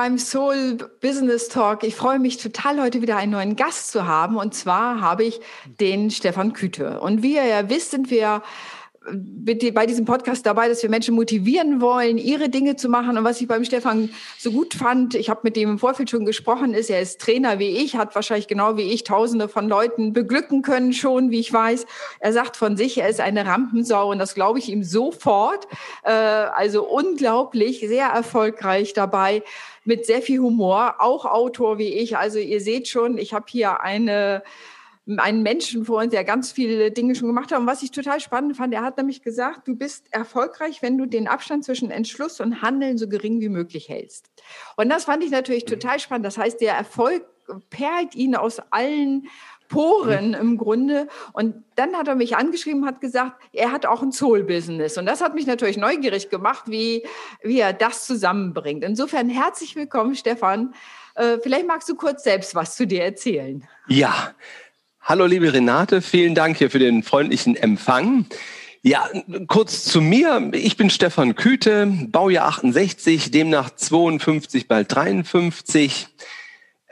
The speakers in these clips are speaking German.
Beim Soul Business Talk. Ich freue mich total, heute wieder einen neuen Gast zu haben. Und zwar habe ich den Stefan Küte. Und wie ihr ja wisst, sind wir bei diesem Podcast dabei, dass wir Menschen motivieren wollen, ihre Dinge zu machen. Und was ich beim Stefan so gut fand, ich habe mit dem im Vorfeld schon gesprochen, ist, er ist Trainer wie ich, hat wahrscheinlich genau wie ich Tausende von Leuten beglücken können schon, wie ich weiß. Er sagt von sich, er ist eine Rampensau und das glaube ich ihm sofort. Äh, also unglaublich, sehr erfolgreich dabei, mit sehr viel Humor, auch Autor wie ich. Also ihr seht schon, ich habe hier eine einen Menschen vor uns, der ganz viele Dinge schon gemacht hat. Und was ich total spannend fand, er hat nämlich gesagt, du bist erfolgreich, wenn du den Abstand zwischen Entschluss und Handeln so gering wie möglich hältst. Und das fand ich natürlich mhm. total spannend. Das heißt, der Erfolg perlt ihn aus allen Poren im Grunde. Und dann hat er mich angeschrieben, hat gesagt, er hat auch ein Soul-Business. Und das hat mich natürlich neugierig gemacht, wie, wie er das zusammenbringt. Insofern herzlich willkommen, Stefan. Äh, vielleicht magst du kurz selbst was zu dir erzählen. Ja, Hallo liebe Renate, vielen Dank hier für den freundlichen Empfang. Ja, kurz zu mir. Ich bin Stefan Küte, Baujahr 68, demnach 52, bald 53.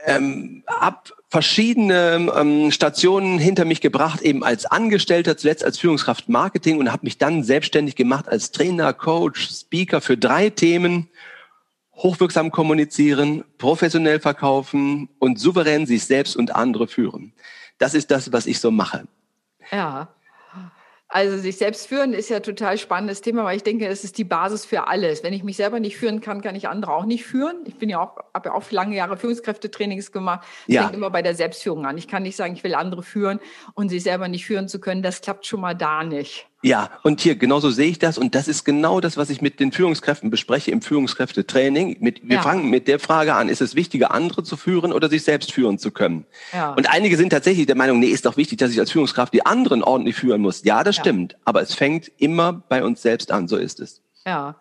Ähm, hab verschiedene ähm, Stationen hinter mich gebracht, eben als Angestellter, zuletzt als Führungskraft Marketing und habe mich dann selbstständig gemacht als Trainer, Coach, Speaker für drei Themen. Hochwirksam kommunizieren, professionell verkaufen und souverän sich selbst und andere führen. Das ist das, was ich so mache. Ja. Also sich selbst führen ist ja total spannendes Thema, weil ich denke, es ist die Basis für alles. Wenn ich mich selber nicht führen kann, kann ich andere auch nicht führen. Ich bin ja auch, habe ja auch lange Jahre Führungskräftetrainings gemacht. Das ja. fängt immer bei der Selbstführung an. Ich kann nicht sagen, ich will andere führen und sich selber nicht führen zu können. Das klappt schon mal da nicht. Ja, und hier, genauso sehe ich das. Und das ist genau das, was ich mit den Führungskräften bespreche im Führungskräftetraining. Mit, wir ja. fangen mit der Frage an, ist es wichtiger, andere zu führen oder sich selbst führen zu können? Ja. Und einige sind tatsächlich der Meinung, nee, ist doch wichtig, dass ich als Führungskraft die anderen ordentlich führen muss. Ja, das ja. stimmt. Aber es fängt immer bei uns selbst an. So ist es. Ja.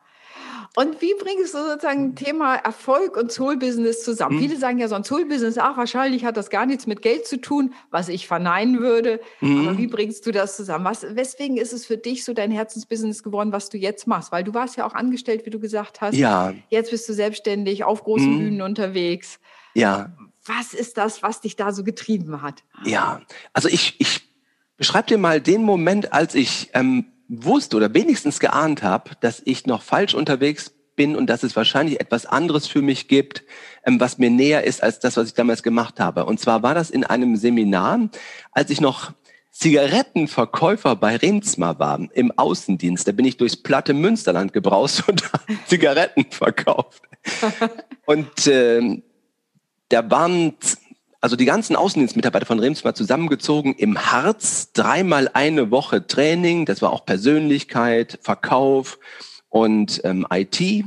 Und wie bringst du sozusagen Thema Erfolg und Soul-Business zusammen? Mhm. Viele sagen ja so ein Soul-Business, ach, wahrscheinlich hat das gar nichts mit Geld zu tun, was ich verneinen würde. Mhm. Aber wie bringst du das zusammen? Was, weswegen ist es für dich so dein Herzensbusiness geworden, was du jetzt machst? Weil du warst ja auch angestellt, wie du gesagt hast. Ja. Jetzt bist du selbstständig, auf großen mhm. Bühnen unterwegs. Ja. Was ist das, was dich da so getrieben hat? Ja, also ich, ich beschreibe dir mal den Moment, als ich ähm, wusste oder wenigstens geahnt habe, dass ich noch falsch unterwegs bin und dass es wahrscheinlich etwas anderes für mich gibt, ähm, was mir näher ist als das, was ich damals gemacht habe. Und zwar war das in einem Seminar, als ich noch Zigarettenverkäufer bei Remsmar war, im Außendienst. Da bin ich durchs platte Münsterland gebraust und Zigaretten verkauft. und äh, da waren also die ganzen Außendienstmitarbeiter von Remsmar zusammengezogen im Harz, dreimal eine Woche Training, das war auch Persönlichkeit, Verkauf und ähm, IT.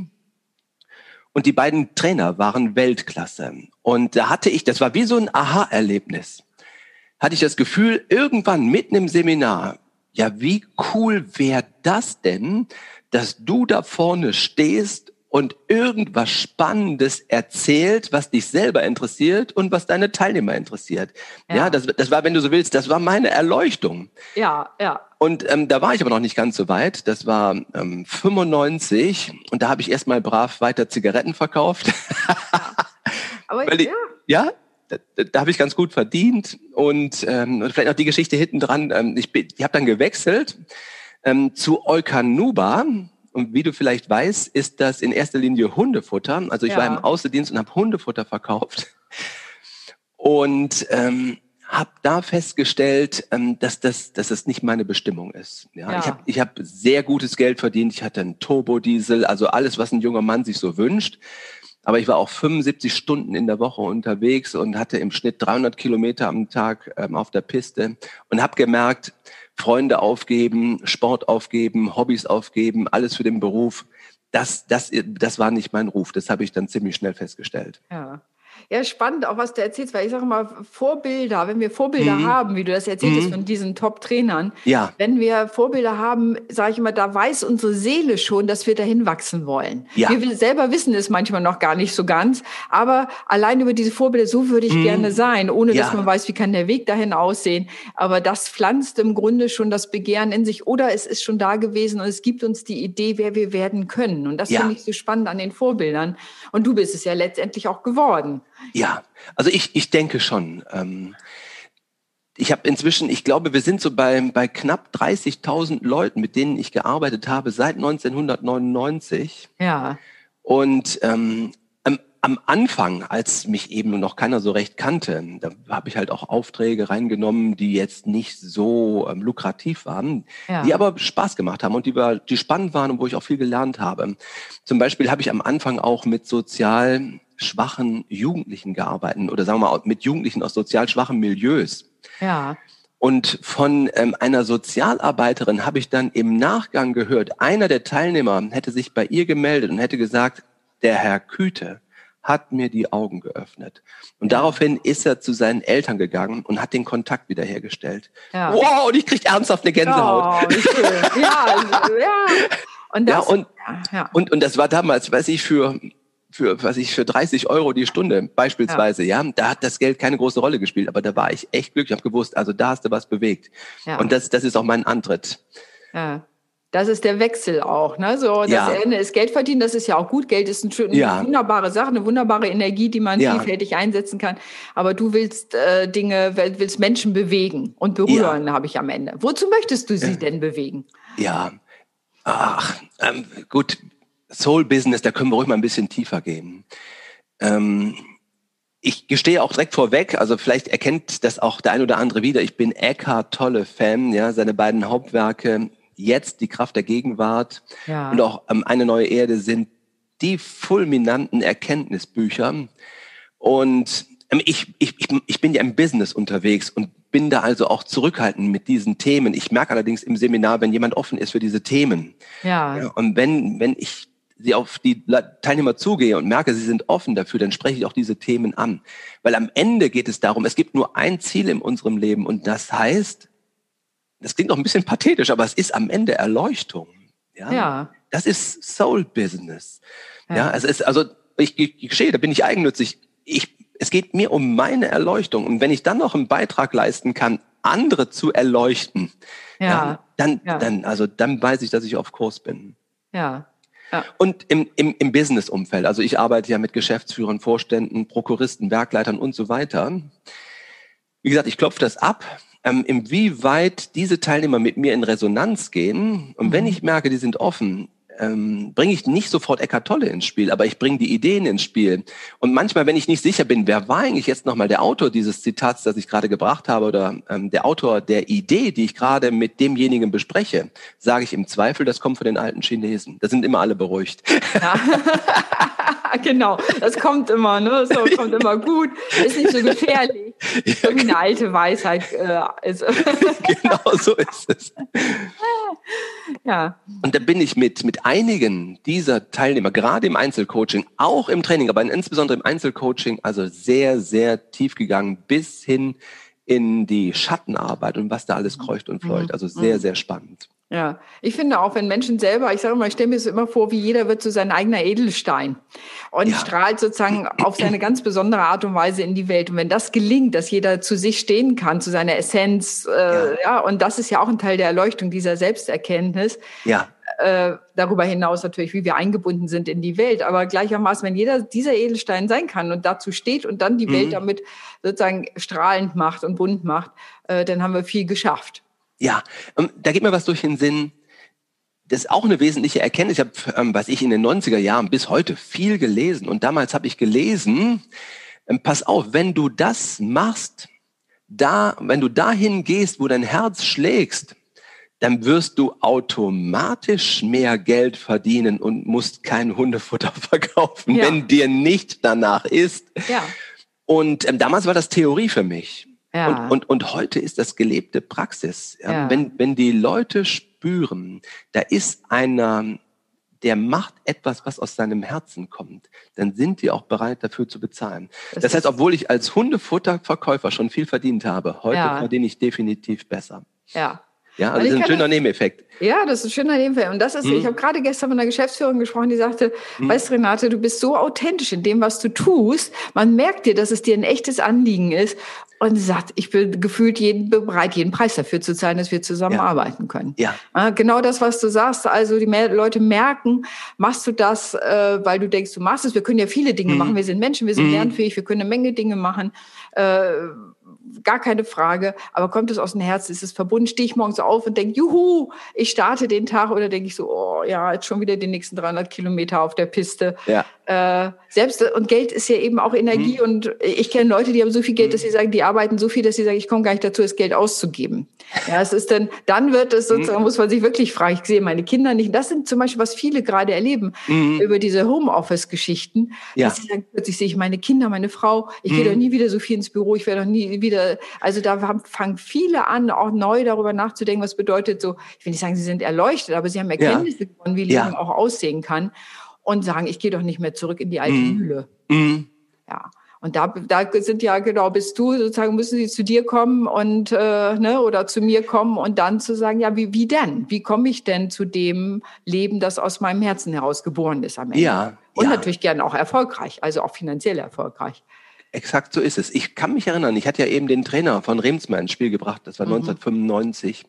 Und die beiden Trainer waren Weltklasse. Und da hatte ich, das war wie so ein Aha-Erlebnis, hatte ich das Gefühl, irgendwann mitten im Seminar, ja, wie cool wäre das denn, dass du da vorne stehst und irgendwas Spannendes erzählt, was dich selber interessiert und was deine Teilnehmer interessiert. Ja, ja das, das war, wenn du so willst, das war meine Erleuchtung. Ja, ja. Und ähm, da war ich aber noch nicht ganz so weit. Das war ähm, 95 und da habe ich erstmal brav weiter Zigaretten verkauft. Ja. Aber Weil ja. ja, da, da habe ich ganz gut verdient und ähm, vielleicht noch die Geschichte hinten dran. Ähm, ich ich habe dann gewechselt ähm, zu Eukanuba und wie du vielleicht weißt, ist das in erster Linie Hundefutter. Also ich ja. war im Außendienst und habe Hundefutter verkauft. Und ähm, habe da festgestellt, ähm, dass, das, dass das nicht meine Bestimmung ist. Ja, ja. Ich habe ich hab sehr gutes Geld verdient. Ich hatte einen Turbodiesel, also alles, was ein junger Mann sich so wünscht. Aber ich war auch 75 Stunden in der Woche unterwegs und hatte im Schnitt 300 Kilometer am Tag ähm, auf der Piste und habe gemerkt, Freunde aufgeben, Sport aufgeben, Hobbys aufgeben, alles für den Beruf. Das, das, das war nicht mein Ruf. Das habe ich dann ziemlich schnell festgestellt. Ja. Ja, spannend, auch was du erzählst, weil ich sage mal, Vorbilder, wenn wir Vorbilder mhm. haben, wie du das erzählst mhm. von diesen Top-Trainern, ja. wenn wir Vorbilder haben, sage ich mal, da weiß unsere Seele schon, dass wir dahin wachsen wollen. Ja. Wir selber wissen es manchmal noch gar nicht so ganz, aber allein über diese Vorbilder, so würde ich mhm. gerne sein, ohne ja. dass man weiß, wie kann der Weg dahin aussehen. Aber das pflanzt im Grunde schon das Begehren in sich oder es ist schon da gewesen und es gibt uns die Idee, wer wir werden können. Und das ja. finde ich so spannend an den Vorbildern. Und du bist es ja letztendlich auch geworden. Ja, also ich, ich denke schon. Ähm, ich habe inzwischen, ich glaube, wir sind so bei, bei knapp 30.000 Leuten, mit denen ich gearbeitet habe seit 1999. Ja. Und ähm, am, am Anfang, als mich eben noch keiner so recht kannte, da habe ich halt auch Aufträge reingenommen, die jetzt nicht so ähm, lukrativ waren, ja. die aber Spaß gemacht haben und die, die spannend waren und wo ich auch viel gelernt habe. Zum Beispiel habe ich am Anfang auch mit sozial schwachen Jugendlichen gearbeitet oder sagen wir mal mit Jugendlichen aus sozial schwachen Milieus. Ja. Und von ähm, einer Sozialarbeiterin habe ich dann im Nachgang gehört, einer der Teilnehmer hätte sich bei ihr gemeldet und hätte gesagt, der Herr Küte hat mir die Augen geöffnet. Und daraufhin ist er zu seinen Eltern gegangen und hat den Kontakt wiederhergestellt. Ja. Wow, und ich kriege ernsthaft eine Gänsehaut. Oh, ja, ja. Und das, ja, und, ja. Und, und das war damals, weiß ich, für für, was ich, für 30 Euro die Stunde beispielsweise, ja. ja, da hat das Geld keine große Rolle gespielt, aber da war ich echt glücklich, ich habe gewusst, also da hast du was bewegt. Ja. Und das, das ist auch mein Antritt. Ja. Das ist der Wechsel auch, ne? So, das ja. Ende ist Geld verdienen, das ist ja auch gut. Geld ist eine, ja. wunderbare Sache, eine wunderbare Energie, die man ja. vielfältig einsetzen kann. Aber du willst äh, Dinge, willst Menschen bewegen und berühren, ja. habe ich am Ende. Wozu möchtest du sie denn bewegen? Ja, ach, ähm, gut, Soul Business, da können wir ruhig mal ein bisschen tiefer gehen. Ähm, ich gestehe auch direkt vorweg, also vielleicht erkennt das auch der ein oder andere wieder. Ich bin Eckhart Tolle Fan, ja, seine beiden Hauptwerke Jetzt die Kraft der Gegenwart ja. und auch ähm, eine neue Erde sind die fulminanten Erkenntnisbücher. Und ähm, ich, ich, ich, bin ja im Business unterwegs und bin da also auch zurückhaltend mit diesen Themen. Ich merke allerdings im Seminar, wenn jemand offen ist für diese Themen. Ja. ja und wenn, wenn ich sie auf die Teilnehmer zugehe und merke, sie sind offen dafür, dann spreche ich auch diese Themen an. Weil am Ende geht es darum, es gibt nur ein Ziel in unserem Leben und das heißt, das klingt noch ein bisschen pathetisch, aber es ist am Ende Erleuchtung. Ja. ja. Das ist Soul Business. Ja, ja es ist, also ich, ich, ich geschehe, da bin ich eigennützig. Ich, es geht mir um meine Erleuchtung. Und wenn ich dann noch einen Beitrag leisten kann, andere zu erleuchten, ja. ja dann, dann, also dann weiß ich, dass ich auf Kurs bin. Ja. Ja. Und im, im, im Business-Umfeld, also ich arbeite ja mit Geschäftsführern, Vorständen, Prokuristen, Werkleitern und so weiter. Wie gesagt, ich klopfe das ab, ähm, inwieweit diese Teilnehmer mit mir in Resonanz gehen. Und mhm. wenn ich merke, die sind offen, ähm, bringe ich nicht sofort Eckart Tolle ins Spiel, aber ich bringe die Ideen ins Spiel. Und manchmal, wenn ich nicht sicher bin, wer war eigentlich jetzt nochmal der Autor dieses Zitats, das ich gerade gebracht habe, oder ähm, der Autor der Idee, die ich gerade mit demjenigen bespreche, sage ich im Zweifel, das kommt von den alten Chinesen. Da sind immer alle beruhigt. Ja. genau, das kommt immer, ne? So kommt immer gut, ist nicht so gefährlich. Ja, Wie eine alte Weisheit äh, ist. genau so ist es. Ja. Und da bin ich mit, mit einigen dieser Teilnehmer, gerade im Einzelcoaching, auch im Training, aber insbesondere im Einzelcoaching, also sehr, sehr tief gegangen bis hin in die Schattenarbeit und was da alles kreucht und fleucht. Mhm. Also sehr, mhm. sehr spannend. Ja, ich finde auch, wenn Menschen selber, ich sage mal, ich stelle mir so immer vor, wie jeder wird so sein eigener Edelstein und ja. strahlt sozusagen auf seine ganz besondere Art und Weise in die Welt. Und wenn das gelingt, dass jeder zu sich stehen kann, zu seiner Essenz, äh, ja. ja, und das ist ja auch ein Teil der Erleuchtung dieser Selbsterkenntnis. Ja. Äh, darüber hinaus natürlich, wie wir eingebunden sind in die Welt. Aber gleichermaßen, wenn jeder dieser Edelstein sein kann und dazu steht und dann die mhm. Welt damit sozusagen strahlend macht und bunt macht, äh, dann haben wir viel geschafft. Ja, ähm, da geht mir was durch den Sinn. Das ist auch eine wesentliche Erkenntnis. Ich habe, ähm, was ich in den 90er Jahren bis heute viel gelesen. Und damals habe ich gelesen, ähm, pass auf, wenn du das machst, da, wenn du dahin gehst, wo dein Herz schlägst, dann wirst du automatisch mehr Geld verdienen und musst kein Hundefutter verkaufen, ja. wenn dir nicht danach ist. Ja. Und ähm, damals war das Theorie für mich. Ja. Und, und, und heute ist das gelebte Praxis. Ja. Wenn, wenn die Leute spüren, da ist einer der macht etwas, was aus seinem Herzen kommt, dann sind die auch bereit, dafür zu bezahlen. Das, das heißt, obwohl ich als Hundefutterverkäufer schon viel verdient habe, heute ja. verdiene ich definitiv besser. Ja. Ja, also das ist ein schöner Nebeneffekt. Ja, das ist ein schöner Nebeneffekt. Und das ist, mhm. ich habe gerade gestern mit einer Geschäftsführerin gesprochen, die sagte, mhm. weißt Renate, du bist so authentisch in dem, was du tust. Man merkt dir, dass es dir ein echtes Anliegen ist. Und sie sagt, ich bin gefühlt jeden, bereit, jeden Preis dafür zu zahlen, dass wir zusammenarbeiten ja. können. Ja. Genau das, was du sagst. Also die Leute merken, machst du das, äh, weil du denkst, du machst es. Wir können ja viele Dinge mhm. machen. Wir sind Menschen, wir sind mhm. lernfähig, wir können eine Menge Dinge machen. Gar keine Frage. Aber kommt es aus dem Herzen, ist es verbunden, stehe ich morgens auf und denke, juhu, ich starte den Tag oder denke ich so, oh ja, jetzt schon wieder die nächsten 300 Kilometer auf der Piste. Ja. Äh, selbst und Geld ist ja eben auch Energie mhm. und ich kenne Leute, die haben so viel Geld, dass sie sagen, die arbeiten so viel, dass sie sagen, ich komme gar nicht dazu, das Geld auszugeben. Ja, es ist dann, dann wird es sozusagen, mhm. muss man sich wirklich fragen, ich sehe meine Kinder nicht. Das sind zum Beispiel, was viele gerade erleben mhm. über diese Homeoffice-Geschichten. Ja. Dass sie sagen, plötzlich sehe ich meine Kinder, meine Frau, ich gehe doch nie wieder so viel ins Büro, ich werde doch nie wieder, also da fangen viele an, auch neu darüber nachzudenken, was bedeutet so, ich will nicht sagen, sie sind erleuchtet, aber sie haben Erkenntnisse ja. gewonnen, wie Leben ja. auch aussehen kann und sagen, ich gehe doch nicht mehr zurück in die alte mhm. Mühle. Mhm. Ja. Und da, da sind ja genau, bist du sozusagen, müssen sie zu dir kommen und äh, ne, oder zu mir kommen und dann zu sagen, ja, wie, wie denn? Wie komme ich denn zu dem Leben, das aus meinem Herzen heraus geboren ist am Ende? Ja. Und ja. natürlich gerne auch erfolgreich, also auch finanziell erfolgreich. Exakt so ist es. Ich kann mich erinnern, ich hatte ja eben den Trainer von Remsmar ins Spiel gebracht, das war mhm. 1995.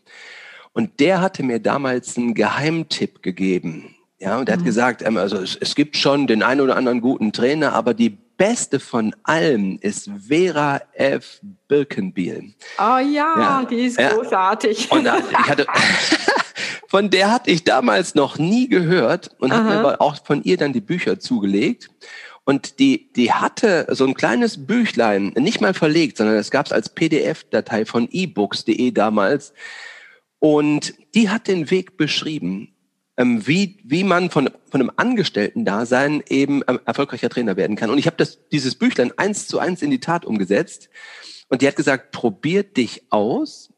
Und der hatte mir damals einen Geheimtipp gegeben. Ja, und er hat mhm. gesagt, ähm, also es, es, gibt schon den einen oder anderen guten Trainer, aber die beste von allen ist Vera F. Birkenbiel. Oh ja, ja. die ist ja. großartig. Und ich hatte, von der hatte ich damals noch nie gehört und habe mir aber auch von ihr dann die Bücher zugelegt. Und die, die hatte so ein kleines Büchlein, nicht mal verlegt, sondern es gab es als PDF-Datei von ebooks.de damals. Und die hat den Weg beschrieben, ähm, wie, wie man von, von einem Angestellten-Dasein eben ähm, erfolgreicher Trainer werden kann. Und ich habe das, dieses Büchlein eins zu eins in die Tat umgesetzt. Und die hat gesagt, probier dich aus,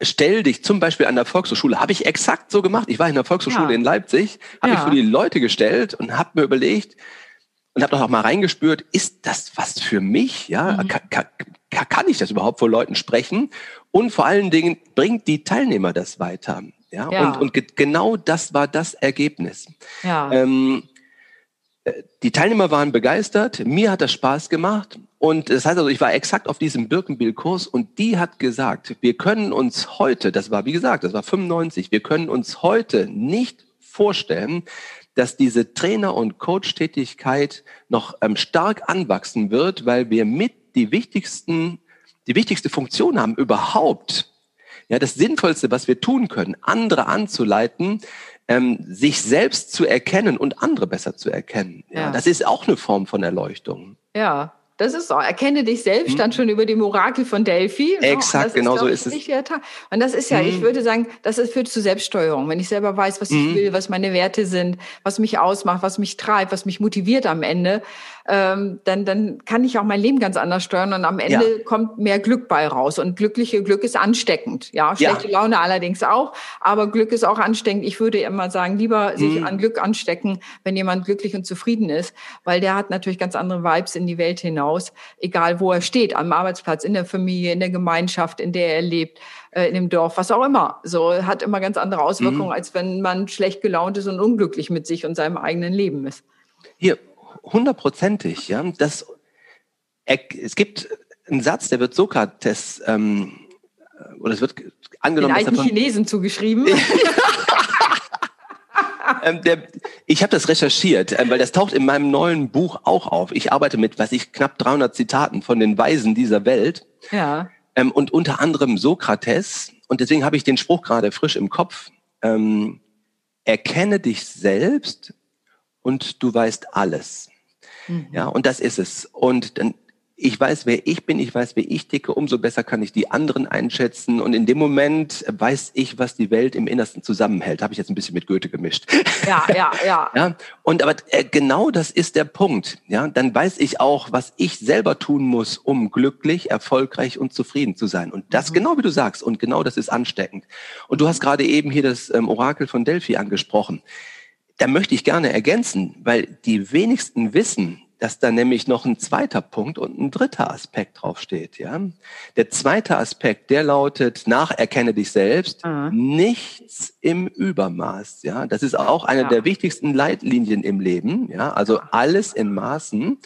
stell dich zum Beispiel an der Volkshochschule. Habe ich exakt so gemacht. Ich war in der Volkshochschule ja. in Leipzig, habe ja. ich vor die Leute gestellt und habe mir überlegt, und habe doch auch mal reingespürt, ist das was für mich? Ja, mhm. kann, kann, kann ich das überhaupt vor Leuten sprechen? Und vor allen Dingen bringt die Teilnehmer das weiter. Ja, ja. Und, und genau das war das Ergebnis. Ja. Ähm, äh, die Teilnehmer waren begeistert, mir hat das Spaß gemacht und das heißt also, ich war exakt auf diesem Birkenbiel-Kurs und die hat gesagt, wir können uns heute, das war wie gesagt, das war 95, wir können uns heute nicht vorstellen, dass diese Trainer- und Coach-Tätigkeit noch ähm, stark anwachsen wird, weil wir mit die wichtigsten, die wichtigste Funktion haben überhaupt. Ja, das Sinnvollste, was wir tun können, andere anzuleiten, ähm, sich selbst zu erkennen und andere besser zu erkennen. Ja, ja. Das ist auch eine Form von Erleuchtung. Ja, das ist so. Erkenne dich selbst, hm. dann schon über dem Orakel von Delphi. Exakt, so. genau so ist es. Und das ist ja, hm. ich würde sagen, das führt zu Selbststeuerung. Wenn ich selber weiß, was hm. ich will, was meine Werte sind, was mich ausmacht, was mich treibt, was mich motiviert am Ende, ähm, dann, dann kann ich auch mein Leben ganz anders steuern und am Ende ja. kommt mehr Glück bei raus. Und glückliche Glück ist ansteckend. Ja, schlechte ja. Laune allerdings auch, aber Glück ist auch ansteckend. Ich würde immer sagen, lieber sich mhm. an Glück anstecken, wenn jemand glücklich und zufrieden ist, weil der hat natürlich ganz andere Vibes in die Welt hinaus, egal wo er steht, am Arbeitsplatz, in der Familie, in der Gemeinschaft, in der er lebt äh, in dem Dorf, was auch immer. So hat immer ganz andere Auswirkungen, mhm. als wenn man schlecht gelaunt ist und unglücklich mit sich und seinem eigenen Leben ist. Hier, hundertprozentig. Ja, das, es gibt einen Satz, der wird Sokrates ähm, oder es wird angenommen. Den alten davon, Chinesen zugeschrieben. ähm, der, ich habe das recherchiert, äh, weil das taucht in meinem neuen Buch auch auf. Ich arbeite mit, was ich knapp 300 Zitaten von den Weisen dieser Welt. Ja. Ähm, und unter anderem Sokrates. Und deswegen habe ich den Spruch gerade frisch im Kopf. Ähm, erkenne dich selbst und du weißt alles. Mhm. Ja, und das ist es. Und dann, ich weiß, wer ich bin, ich weiß, wie ich ticke, umso besser kann ich die anderen einschätzen. Und in dem Moment weiß ich, was die Welt im Innersten zusammenhält. Habe ich jetzt ein bisschen mit Goethe gemischt. Ja, ja, ja. ja und aber äh, genau das ist der Punkt. Ja, dann weiß ich auch, was ich selber tun muss, um glücklich, erfolgreich und zufrieden zu sein. Und das mhm. genau wie du sagst. Und genau das ist ansteckend. Und du hast gerade eben hier das ähm, Orakel von Delphi angesprochen da möchte ich gerne ergänzen, weil die wenigsten wissen, dass da nämlich noch ein zweiter Punkt und ein dritter Aspekt draufsteht. Ja? Der zweite Aspekt, der lautet, nacherkenne dich selbst, mhm. nichts im Übermaß. Ja? Das ist auch eine ja. der wichtigsten Leitlinien im Leben. Ja? Also alles in Maßen.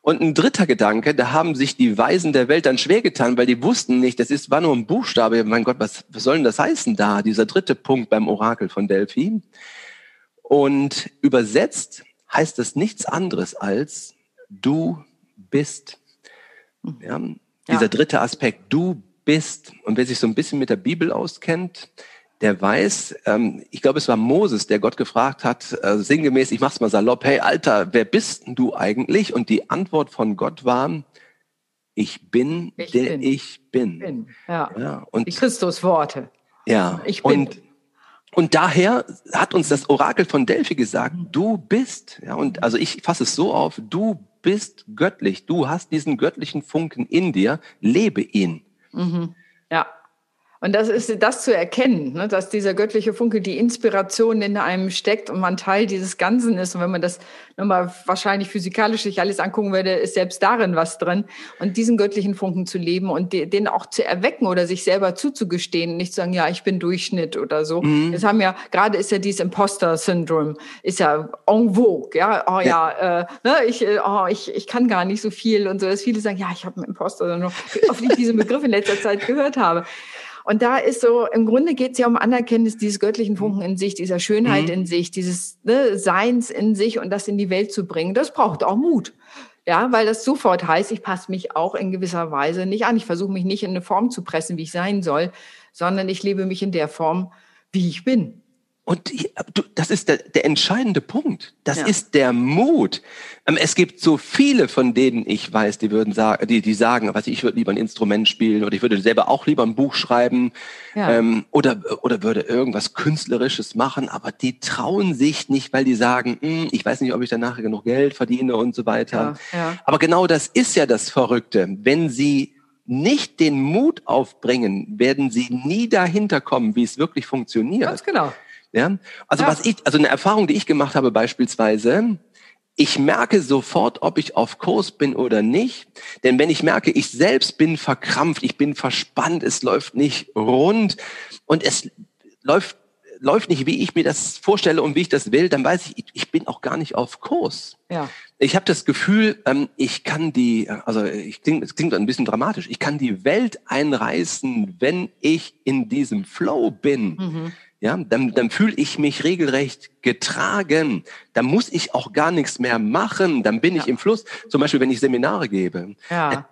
Und ein dritter Gedanke, da haben sich die Weisen der Welt dann schwer getan, weil die wussten nicht, das ist, war nur ein Buchstabe. Mein Gott, was, was soll denn das heißen da? Dieser dritte Punkt beim Orakel von Delphi. Und übersetzt heißt das nichts anderes als du bist. Ja, dieser ja. dritte Aspekt, du bist. Und wer sich so ein bisschen mit der Bibel auskennt, der weiß, ähm, ich glaube, es war Moses, der Gott gefragt hat, äh, sinngemäß, ich mach's mal salopp, hey Alter, wer bist du eigentlich? Und die Antwort von Gott war, ich bin, ich der bin. ich bin. bin. Ja. ja. Und, die Christusworte. Ja. Ich bin. Und und daher hat uns das Orakel von Delphi gesagt, du bist, ja, und also ich fasse es so auf, du bist göttlich, du hast diesen göttlichen Funken in dir, lebe ihn. Mhm. Ja. Und das ist das zu erkennen, ne, dass dieser göttliche Funke die Inspiration in einem steckt und man Teil dieses Ganzen ist. Und wenn man das nochmal wahrscheinlich physikalisch sich alles angucken würde, ist selbst darin was drin. Und diesen göttlichen Funken zu leben und den auch zu erwecken oder sich selber zuzugestehen, nicht zu sagen, ja, ich bin Durchschnitt oder so. Mhm. Das haben ja, gerade ist ja dieses Imposter-Syndrom, ist ja en vogue, ja, oh ja, äh, ne, ich, äh, oh, ich, ich kann gar nicht so viel und so, dass viele sagen, ja, ich habe einen Imposter-Syndrom, oft ich diesen Begriff in letzter Zeit gehört habe. Und da ist so, im Grunde geht es ja um Anerkenntnis dieses göttlichen mhm. Funken in sich, dieser Schönheit mhm. in sich, dieses ne, Seins in sich und das in die Welt zu bringen. Das braucht auch Mut. Ja, weil das sofort heißt, ich passe mich auch in gewisser Weise nicht an. Ich versuche mich nicht in eine Form zu pressen, wie ich sein soll, sondern ich lebe mich in der Form, wie ich bin. Und das ist der, der entscheidende Punkt. Das ja. ist der Mut. Ähm, es gibt so viele, von denen ich weiß, die würden sagen, die, die sagen, was ich würde lieber ein Instrument spielen oder ich würde selber auch lieber ein Buch schreiben ja. ähm, oder oder würde irgendwas künstlerisches machen, aber die trauen sich nicht, weil die sagen, hm, ich weiß nicht, ob ich danach genug Geld verdiene und so weiter. Ja, aber genau das ist ja das Verrückte, wenn sie nicht den Mut aufbringen, werden sie nie dahinter kommen, wie es wirklich funktioniert. Ganz genau. Ja? Also ja. was ich, also eine Erfahrung, die ich gemacht habe beispielsweise, ich merke sofort, ob ich auf Kurs bin oder nicht. Denn wenn ich merke, ich selbst bin verkrampft, ich bin verspannt, es läuft nicht rund und es läuft, läuft nicht, wie ich mir das vorstelle und wie ich das will, dann weiß ich, ich bin auch gar nicht auf Kurs. Ja. Ich habe das Gefühl, ähm, ich kann die, also ich klingt, es klingt ein bisschen dramatisch, ich kann die Welt einreißen, wenn ich in diesem Flow bin. Mhm ja, dann, dann fühle ich mich regelrecht getragen. Da muss ich auch gar nichts mehr machen. Dann bin ja. ich im Fluss. Zum Beispiel, wenn ich Seminare gebe. Ja. Äh,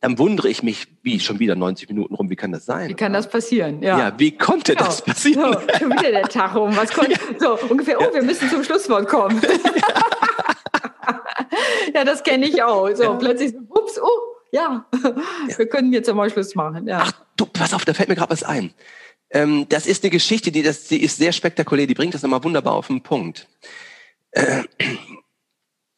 dann wundere ich mich, wie schon wieder 90 Minuten rum, wie kann das sein? Wie kann das passieren? Ja, ja wie konnte genau. das passieren? So, schon wieder der Tag rum. Was konnte, so ungefähr, oh, wir müssen zum Schlusswort kommen. ja, das kenne ich auch. So, plötzlich, ups, oh, ja, wir können jetzt einmal Schluss machen. Ja. Ach, du, pass auf, da fällt mir gerade was ein. Ähm, das ist eine Geschichte, die, das, die ist sehr spektakulär, die bringt das nochmal wunderbar auf den Punkt. Äh,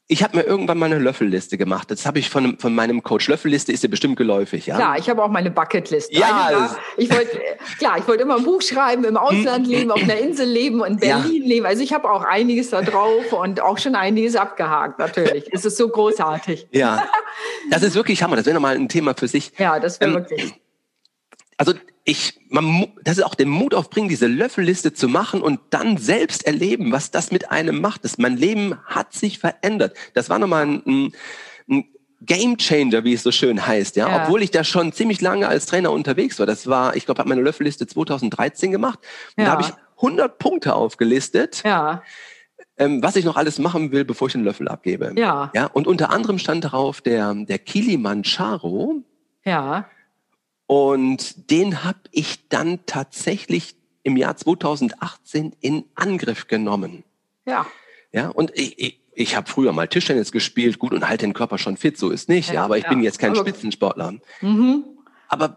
ich habe mir irgendwann mal eine Löffelliste gemacht. Das habe ich von, von meinem Coach. Löffelliste ist dir bestimmt geläufig, ja? Klar, ich habe auch meine Bucketliste. Ja. Also, ich wollte, klar, ich wollte immer ein Buch schreiben, im Ausland leben, auf einer Insel leben und in Berlin ja. leben. Also ich habe auch einiges da drauf und auch schon einiges abgehakt, natürlich. Es ist so großartig. Ja, das ist wirklich Hammer. Das wäre nochmal ein Thema für sich. Ja, das wäre ähm, wirklich. Also ich, man, das ist auch den Mut aufbringen, diese Löffelliste zu machen und dann selbst erleben, was das mit einem macht. Das, mein Leben hat sich verändert. Das war nochmal ein, ein Game Changer, wie es so schön heißt, ja? ja. Obwohl ich da schon ziemlich lange als Trainer unterwegs war. Das war, ich glaube, habe meine Löffelliste 2013 gemacht. Und ja. da habe ich 100 Punkte aufgelistet. Ja. Ähm, was ich noch alles machen will, bevor ich den Löffel abgebe. Ja. ja. Und unter anderem stand darauf der, der Kilimanjaro. Ja. Und den habe ich dann tatsächlich im Jahr 2018 in Angriff genommen. Ja. Ja, und ich, ich, ich habe früher mal Tischtennis gespielt, gut, und halte den Körper schon fit, so ist nicht, ja, ja aber ich ja. bin jetzt kein aber Spitzensportler. Mhm. Aber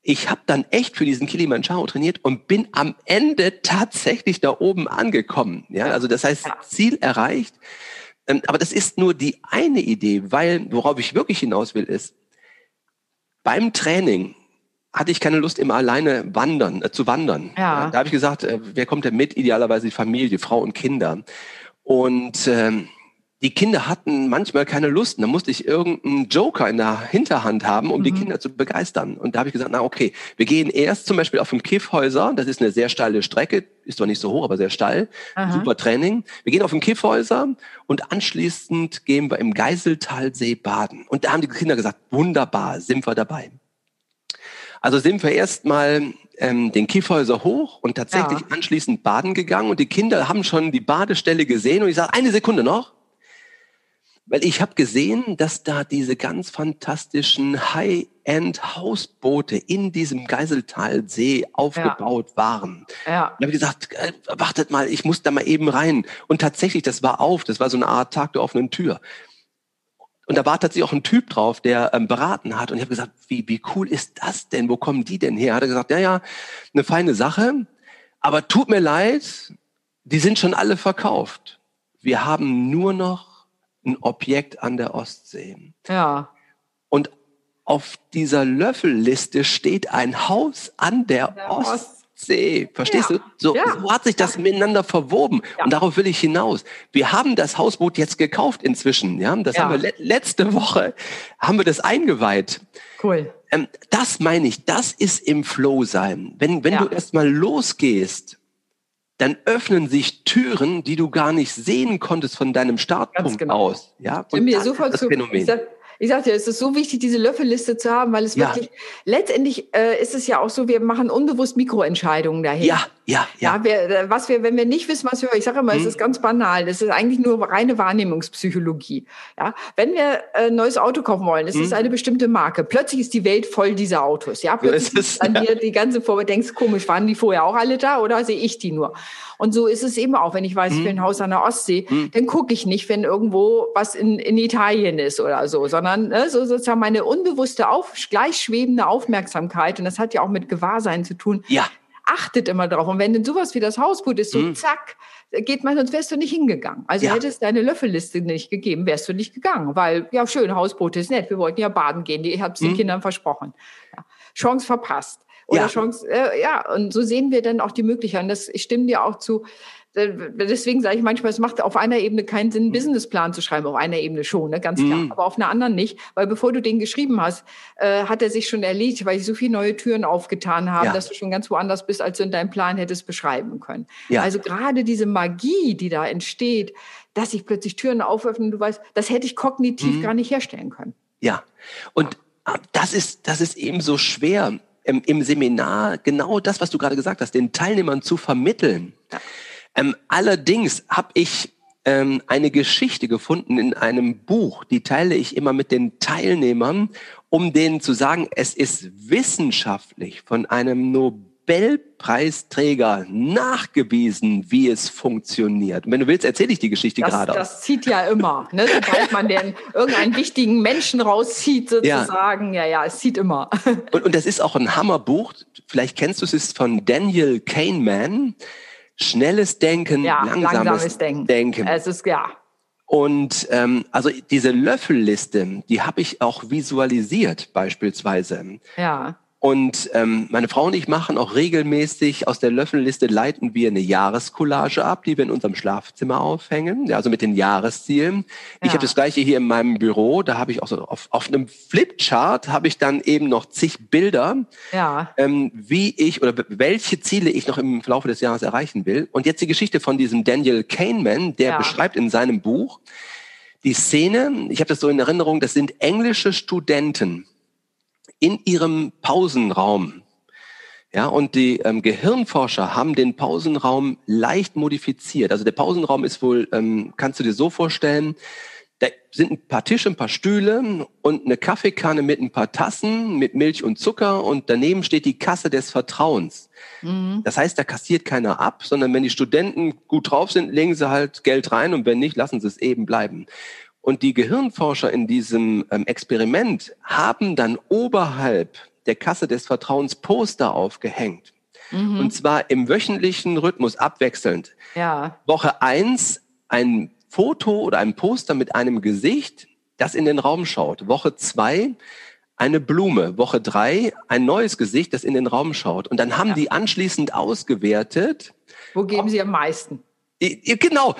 ich habe dann echt für diesen Kilimanjaro trainiert und bin am Ende tatsächlich da oben angekommen. Ja, also das heißt, Ziel erreicht. Ähm, aber das ist nur die eine Idee, weil worauf ich wirklich hinaus will, ist, beim Training hatte ich keine Lust, immer alleine wandern, äh, zu wandern. Ja. Da habe ich gesagt, äh, wer kommt denn mit? Idealerweise die Familie, Frau und Kinder. Und ähm, die Kinder hatten manchmal keine Lust. Da musste ich irgendeinen Joker in der Hinterhand haben, um mhm. die Kinder zu begeistern. Und da habe ich gesagt, na okay, wir gehen erst zum Beispiel auf dem Kiffhäuser. Das ist eine sehr steile Strecke, ist zwar nicht so hoch, aber sehr steil. Aha. Super Training. Wir gehen auf dem Kiffhäuser und anschließend gehen wir im Geiseltalsee baden. Und da haben die Kinder gesagt, wunderbar, sind wir dabei. Also sind wir erstmal ähm, den Kiffhäuser hoch und tatsächlich ja. anschließend baden gegangen. Und die Kinder haben schon die Badestelle gesehen. Und ich sage, eine Sekunde noch. Weil ich habe gesehen, dass da diese ganz fantastischen High-End-Hausboote in diesem Geiseltalsee aufgebaut ja. waren. Ja. Da habe ich gesagt, äh, wartet mal, ich muss da mal eben rein. Und tatsächlich, das war auf, das war so eine Art Tag der offenen Tür. Und da war tatsächlich auch ein Typ drauf, der ähm, beraten hat. Und ich habe gesagt, wie, wie cool ist das denn? Wo kommen die denn her? Hat er gesagt, ja, ja, eine feine Sache. Aber tut mir leid, die sind schon alle verkauft. Wir haben nur noch ein Objekt an der Ostsee. Ja. Und auf dieser Löffelliste steht ein Haus an der, der Ostsee. Verstehst ja. du? So, ja. so, hat sich das ja. miteinander verwoben. Und darauf will ich hinaus. Wir haben das Hausboot jetzt gekauft inzwischen. Ja, das haben wir le letzte Woche haben wir das eingeweiht. Cool. Ähm, das meine ich. Das ist im Flow sein. Wenn wenn du erstmal losgehst dann öffnen sich Türen, die du gar nicht sehen konntest von deinem Startpunkt genau. aus. Ja, und mir sofort das zu, Phänomen. Ich sag, ich sagte ja, es ist so wichtig, diese Löffelliste zu haben, weil es ja. wirklich, letztendlich äh, ist es ja auch so, wir machen unbewusst Mikroentscheidungen dahin. Ja, ja, ja. ja wir, äh, was wir, wenn wir nicht wissen, was wir, ich sage immer, hm. es ist ganz banal, das ist eigentlich nur reine Wahrnehmungspsychologie. Ja, wenn wir ein äh, neues Auto kaufen wollen, es hm. ist eine bestimmte Marke, plötzlich ist die Welt voll dieser Autos. Ja, plötzlich so ist dann ja. dir die ganze Vorbe denkst, komisch, waren die vorher auch alle da oder sehe ich die nur? Und so ist es eben auch, wenn ich weiß, ich will ein hm. Haus an der Ostsee, hm. dann gucke ich nicht, wenn irgendwo was in, in Italien ist oder so, sondern ne, so sozusagen meine unbewusste, auf, gleichschwebende Aufmerksamkeit, und das hat ja auch mit Gewahrsein zu tun, ja. Achtet immer drauf. Und wenn denn sowas wie das Hausboot ist, so hm. zack, geht man, sonst wärst du nicht hingegangen. Also ja. hättest deine Löffelliste nicht gegeben, wärst du nicht gegangen, weil ja schön, Hausboot ist nett, wir wollten ja baden gehen, ich habe es den hm. Kindern versprochen. Ja. Chance verpasst oder ja. Chance, äh, ja, und so sehen wir dann auch die Möglichkeiten. Das, ich stimme dir auch zu. Äh, deswegen sage ich manchmal, es macht auf einer Ebene keinen Sinn, einen mhm. Businessplan zu schreiben. Auf einer Ebene schon, ne, ganz klar. Mhm. Aber auf einer anderen nicht. Weil bevor du den geschrieben hast, äh, hat er sich schon erledigt, weil sich so viele neue Türen aufgetan haben, ja. dass du schon ganz woanders bist, als du in deinem Plan hättest beschreiben können. Ja. Also gerade diese Magie, die da entsteht, dass sich plötzlich Türen auföffnen, du weißt, das hätte ich kognitiv mhm. gar nicht herstellen können. Ja. Und das ist, das ist eben so schwer ähm, im Seminar genau das, was du gerade gesagt hast, den Teilnehmern zu vermitteln. Ähm, allerdings habe ich ähm, eine Geschichte gefunden in einem Buch, die teile ich immer mit den Teilnehmern, um denen zu sagen, es ist wissenschaftlich von einem Nobel Nobelpreisträger nachgewiesen, wie es funktioniert. Und wenn du willst, erzähle ich die Geschichte das, gerade. Das zieht ja immer, ne? sobald man den irgendeinen wichtigen Menschen rauszieht, sozusagen. Ja, ja, ja es zieht immer. Und, und das ist auch ein Hammerbuch. Vielleicht kennst du es, ist von Daniel Kahneman. Schnelles Denken, ja, langsames, langsames Denken. Denken. Es ist ja. Und ähm, also diese Löffelliste, die habe ich auch visualisiert beispielsweise. Ja. Und ähm, meine Frau und ich machen auch regelmäßig aus der Löffelliste leiten wir eine Jahrescollage ab, die wir in unserem Schlafzimmer aufhängen, ja, also mit den Jahreszielen. Ja. Ich habe das gleiche hier in meinem Büro, da habe ich auch so auf, auf einem Flipchart habe ich dann eben noch zig Bilder, ja. ähm, wie ich oder welche Ziele ich noch im Laufe des Jahres erreichen will. Und jetzt die Geschichte von diesem Daniel Kahneman, der ja. beschreibt in seinem Buch die Szene, ich habe das so in Erinnerung, das sind englische Studenten in ihrem Pausenraum. Ja, und die ähm, Gehirnforscher haben den Pausenraum leicht modifiziert. Also der Pausenraum ist wohl, ähm, kannst du dir so vorstellen, da sind ein paar Tische, ein paar Stühle und eine Kaffeekanne mit ein paar Tassen mit Milch und Zucker und daneben steht die Kasse des Vertrauens. Mhm. Das heißt, da kassiert keiner ab, sondern wenn die Studenten gut drauf sind, legen sie halt Geld rein und wenn nicht, lassen sie es eben bleiben. Und die Gehirnforscher in diesem ähm, Experiment haben dann oberhalb der Kasse des Vertrauens Poster aufgehängt. Mhm. Und zwar im wöchentlichen Rhythmus abwechselnd. Ja. Woche eins ein Foto oder ein Poster mit einem Gesicht, das in den Raum schaut. Woche zwei eine Blume. Woche drei ein neues Gesicht, das in den Raum schaut. Und dann haben Ja. die anschließend ausgewertet. Wo geben Sie am meisten? Genau.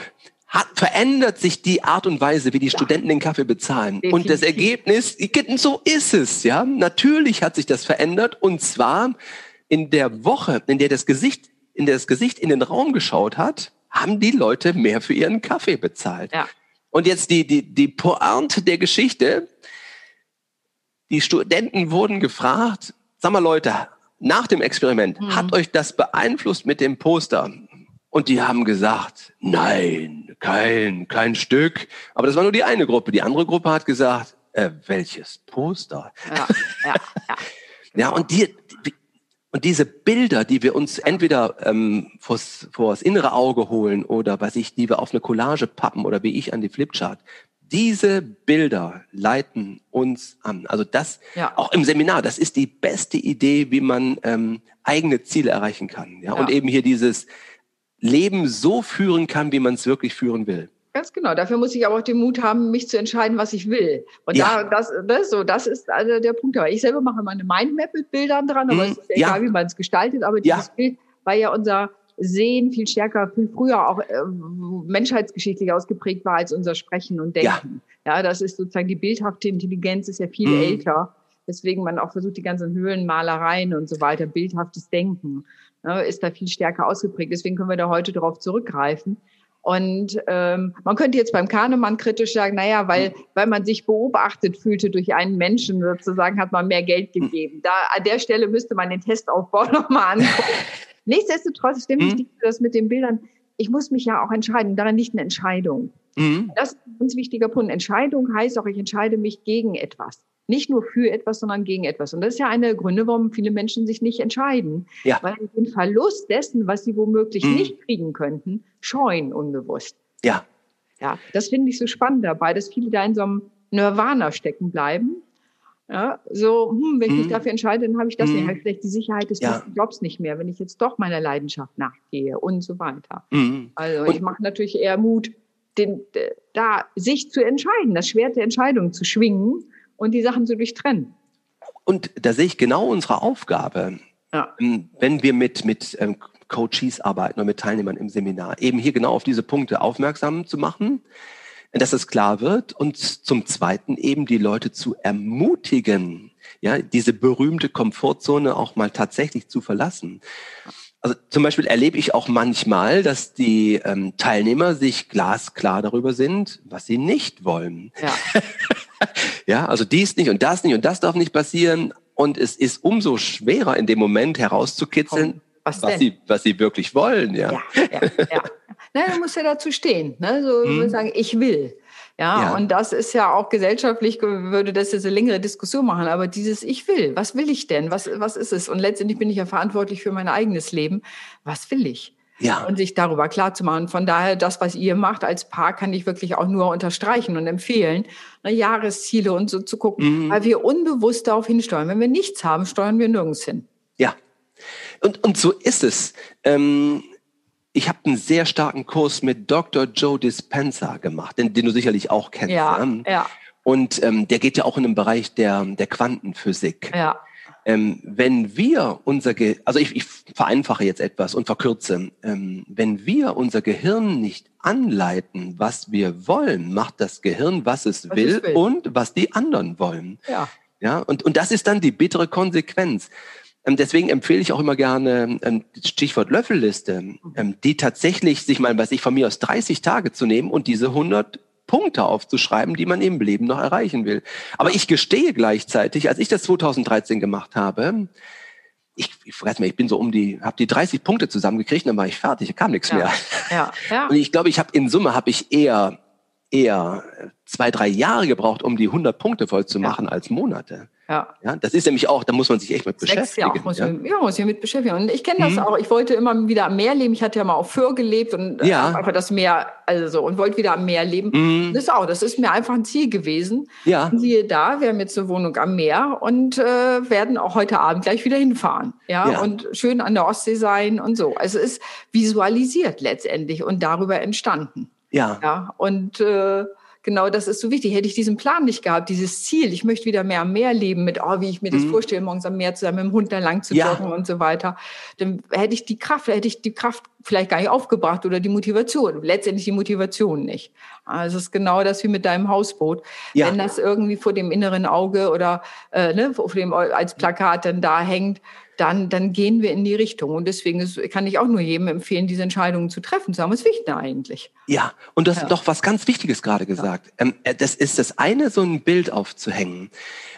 Hat, verändert sich die Art und Weise, wie die Studenten den Kaffee bezahlen. Und das Definitiv. Ergebnis, so ist es, ja. Natürlich hat sich das verändert. Und zwar in der Woche, in der das Gesicht, in der das Gesicht in den Raum geschaut hat, haben die Leute mehr für ihren Kaffee bezahlt. Ja. Und jetzt die, die, die Pointe der Geschichte. Die Studenten wurden gefragt, sag mal Leute, nach dem Experiment, Mhm. hat euch das beeinflusst mit dem Poster? Und die haben gesagt, nein, kein, kein Stück. Aber das war nur die eine Gruppe. Die andere Gruppe hat gesagt, äh, welches Poster? Ja, ja, ja. Ja, und die, die und diese Bilder, die wir uns entweder ähm, vors, vors innere Auge holen oder weiß ich, die wir auf eine Collage pappen oder wie ich an die Flipchart, diese Bilder leiten uns an. Also das Ja. auch im Seminar, das ist die beste Idee, wie man ähm, eigene Ziele erreichen kann. Ja? Und Ja. eben hier dieses Leben so führen kann, wie man es wirklich führen will. Ganz genau. Dafür muss ich aber auch den Mut haben, mich zu entscheiden, was ich will. Und Ja. da, das, das, so, das ist also der Punkt. Aber ich selber mache immer eine Mindmap mit Bildern dran, aber Mhm. es ist ja Ja. egal, wie man es gestaltet. Aber Ja. dieses Bild war ja unser Sehen viel stärker, viel früher auch äh, menschheitsgeschichtlich ausgeprägt war als unser Sprechen und Denken. Ja, das ist sozusagen die bildhafte Intelligenz ist ja viel Mhm. älter. Deswegen man auch versucht, die ganzen Höhlenmalereien und so weiter, bildhaftes Denken, ne, ist da viel stärker ausgeprägt. Deswegen können wir da heute darauf zurückgreifen. Und ähm, man könnte jetzt beim Kahnemann kritisch sagen, naja, weil, weil man sich beobachtet fühlte durch einen Menschen sozusagen, hat man mehr Geld gegeben. Da an der Stelle müsste man den Testaufbau nochmal angucken. Nichtsdestotrotz stimmt Mhm. ich das mit den Bildern. Ich muss mich ja auch entscheiden. Daran liegt eine Entscheidung. Mhm. Das ist ein ganz wichtiger Punkt. Entscheidung heißt auch, ich entscheide mich gegen etwas. Nicht nur für etwas, sondern gegen etwas. Und das ist ja einer der Gründe, warum viele Menschen sich nicht entscheiden. Ja. Weil sie den Verlust dessen, was sie womöglich Mhm. nicht kriegen könnten, scheuen unbewusst. Ja, Ja, das finde ich so spannend dabei, dass viele da in so einem Nirvana stecken bleiben. Ja, so, hm, wenn ich mich Mhm. dafür entscheide, dann habe ich das Mhm. nicht. Vielleicht die Sicherheit des Ja. Jobs nicht mehr, wenn ich jetzt doch meiner Leidenschaft nachgehe und so weiter. mhm. Also Und- ich mache natürlich eher Mut, den, da sich zu entscheiden, das Schwert der Entscheidung zu schwingen und die Sachen zu durchtrennen. Und da sehe ich genau unsere Aufgabe, Ja. ähm, wenn wir mit, mit ähm, Coaches arbeiten oder mit Teilnehmern im Seminar, eben hier genau auf diese Punkte aufmerksam zu machen, dass es klar wird und zum Zweiten eben die Leute zu ermutigen, ja, diese berühmte Komfortzone auch mal tatsächlich zu verlassen. Also zum Beispiel erlebe ich auch manchmal, dass die ähm, Teilnehmer sich glasklar darüber sind, was sie nicht wollen. Ja. Ja, also dies nicht und das nicht und das darf nicht passieren. Und es ist umso schwerer in dem Moment herauszukitzeln, Was was sie, was sie wirklich wollen. Ja. Ja, ja, ja. Na, du musst ja dazu stehen, ne? so so sagen, ich will. Ja, Ja. und das ist ja auch gesellschaftlich, würde das jetzt eine längere Diskussion machen, aber dieses Ich will, was will ich denn? Was, was ist es? Und letztendlich bin ich ja verantwortlich für mein eigenes Leben. Was will ich? Ja. und sich darüber klar zu machen. Von daher, das, was ihr macht als Paar, kann ich wirklich auch nur unterstreichen und empfehlen, ne, Jahresziele und so zu gucken, Mhm. weil wir unbewusst darauf hinsteuern. Wenn wir nichts haben, steuern wir nirgends hin. Ja. Und, und so ist es. Ähm, ich habe einen sehr starken Kurs mit Dr. Joe Dispenza gemacht, den, den du sicherlich auch kennst. Ja, ne? ja, Und ähm, der geht ja auch in den Bereich der, der Quantenphysik. ja, Ähm, wenn wir unser, Ge also ich, ich vereinfache jetzt etwas und verkürze, ähm, wenn wir unser Gehirn nicht anleiten, was wir wollen, macht das Gehirn, was es Was will, will. und was die anderen wollen. ja. Ja, und, und das ist dann die bittere Konsequenz. Ähm, deswegen empfehle ich auch immer gerne ähm, Stichwort Löffelliste, ähm, die tatsächlich sich mal, weiß ich, von mir aus 30 Tage zu nehmen und diese 100 Punkte aufzuschreiben, die man im Leben noch erreichen will. Aber ich gestehe gleichzeitig, als ich das 2013 gemacht habe, ich, ich weiß nicht, ich bin so um die, habe die 30 Punkte zusammengekriegt, dann war ich fertig, da kam nichts Ja. mehr. ja, ja. Und ich glaube, ich habe in Summe habe ich eher eher zwei, drei Jahre gebraucht, um die 100 Punkte voll zu Ja. machen, als Monate. Ja. Ja, das ist nämlich auch, da muss man sich echt mit beschäftigen. Jahre muss, ja. ich, ja, muss ich mit beschäftigen. Und ich kenne das Mhm. auch. Ich wollte immer wieder am Meer leben. Ich hatte ja mal auf Föhr gelebt und Ja. einfach das Meer, also so, und wollte wieder am Meer leben. Mhm. Das auch. Das ist mir einfach ein Ziel gewesen. Ja. Und siehe da, wir haben jetzt eine Wohnung am Meer und äh, werden auch heute Abend gleich wieder hinfahren. Ja? Ja. und schön an der Ostsee sein und so. Also es ist visualisiert letztendlich und darüber entstanden. Ja. Ja, und äh, genau das ist so wichtig. Hätte ich diesen Plan nicht gehabt, dieses Ziel, ich möchte wieder mehr am Meer leben mit, oh, wie ich mir das mhm. vorstelle, morgens am Meer zusammen mit dem Hund da lang zu joggen ja. und so weiter, dann hätte ich die Kraft, hätte ich die Kraft vielleicht gar nicht aufgebracht oder die Motivation. Letztendlich die Motivation nicht. Also es ist genau das wie mit deinem Hausboot. Ja. Wenn das irgendwie vor dem inneren Auge oder äh, ne, vor dem als Plakat dann da hängt, dann, dann gehen wir in die Richtung. Und deswegen ist, kann ich auch nur jedem empfehlen, diese Entscheidungen zu treffen, zu sagen, was wichtig eigentlich. Ja, und du hast ja. doch was ganz Wichtiges gerade gesagt. Ja. Ähm, äh, das ist das eine, so ein Bild aufzuhängen.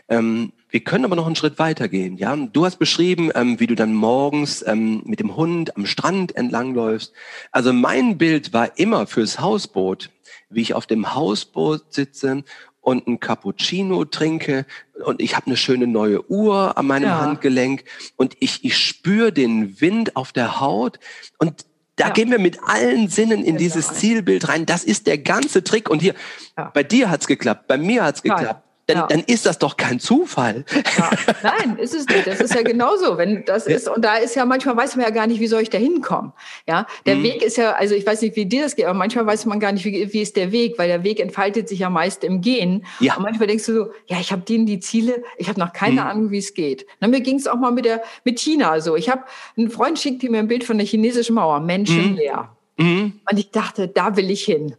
Ähm, wir können aber noch einen Schritt weitergehen. Ja, du hast beschrieben, ähm, wie du dann morgens ähm, mit dem Hund am Strand entlangläufst. Also mein Bild war immer fürs Hausboot, wie ich auf dem Hausboot sitze und ein Cappuccino trinke und ich habe eine schöne neue Uhr an meinem ja. Handgelenk und ich, ich spüre den Wind auf der Haut und da ja. gehen wir mit allen Sinnen in dieses Zielbild rein. Das ist der ganze Trick. Und hier, ja. bei dir hat's geklappt, bei mir hat's geklappt dann, ja. dann ist das doch kein Zufall. Ja. Nein, ist es nicht. Das ist ja genauso. Wenn das ist, und da ist ja manchmal weiß man ja gar nicht, wie soll ich da hinkommen. Ja, der mhm. Weg ist ja, also ich weiß nicht, wie dir das geht, aber manchmal weiß man gar nicht, wie, wie ist der Weg, weil der Weg entfaltet sich ja meist im Gehen. Ja. Und manchmal denkst du so, ja, ich habe denen die Ziele, ich habe noch keine mhm. Ahnung, wie es geht. Na, mir ging es auch mal mit der mit China so. Ich habe ein Freund schickte mir ein Bild von der chinesischen Mauer, menschenleer. Mhm. mhm. Und ich dachte, da will ich hin.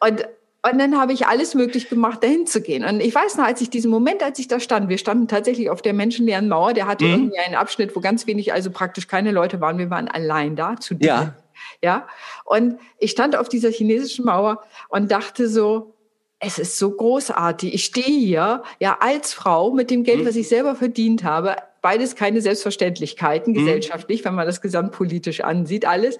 Und und dann habe ich alles möglich gemacht, dahin zu gehen. Und ich weiß noch, als ich diesen Moment, als ich da stand, wir standen tatsächlich auf der menschenleeren Mauer, der hatte mhm. irgendwie einen Abschnitt, wo ganz wenig, also praktisch keine Leute waren. Wir waren allein da zu dir. Ja. ja. Und ich stand auf dieser chinesischen Mauer und dachte so, es ist so großartig. Ich stehe hier, ja, als Frau mit dem Geld, mhm. was ich selber verdient habe. Beides keine Selbstverständlichkeiten, mhm. gesellschaftlich, wenn man das gesamtpolitisch ansieht, alles.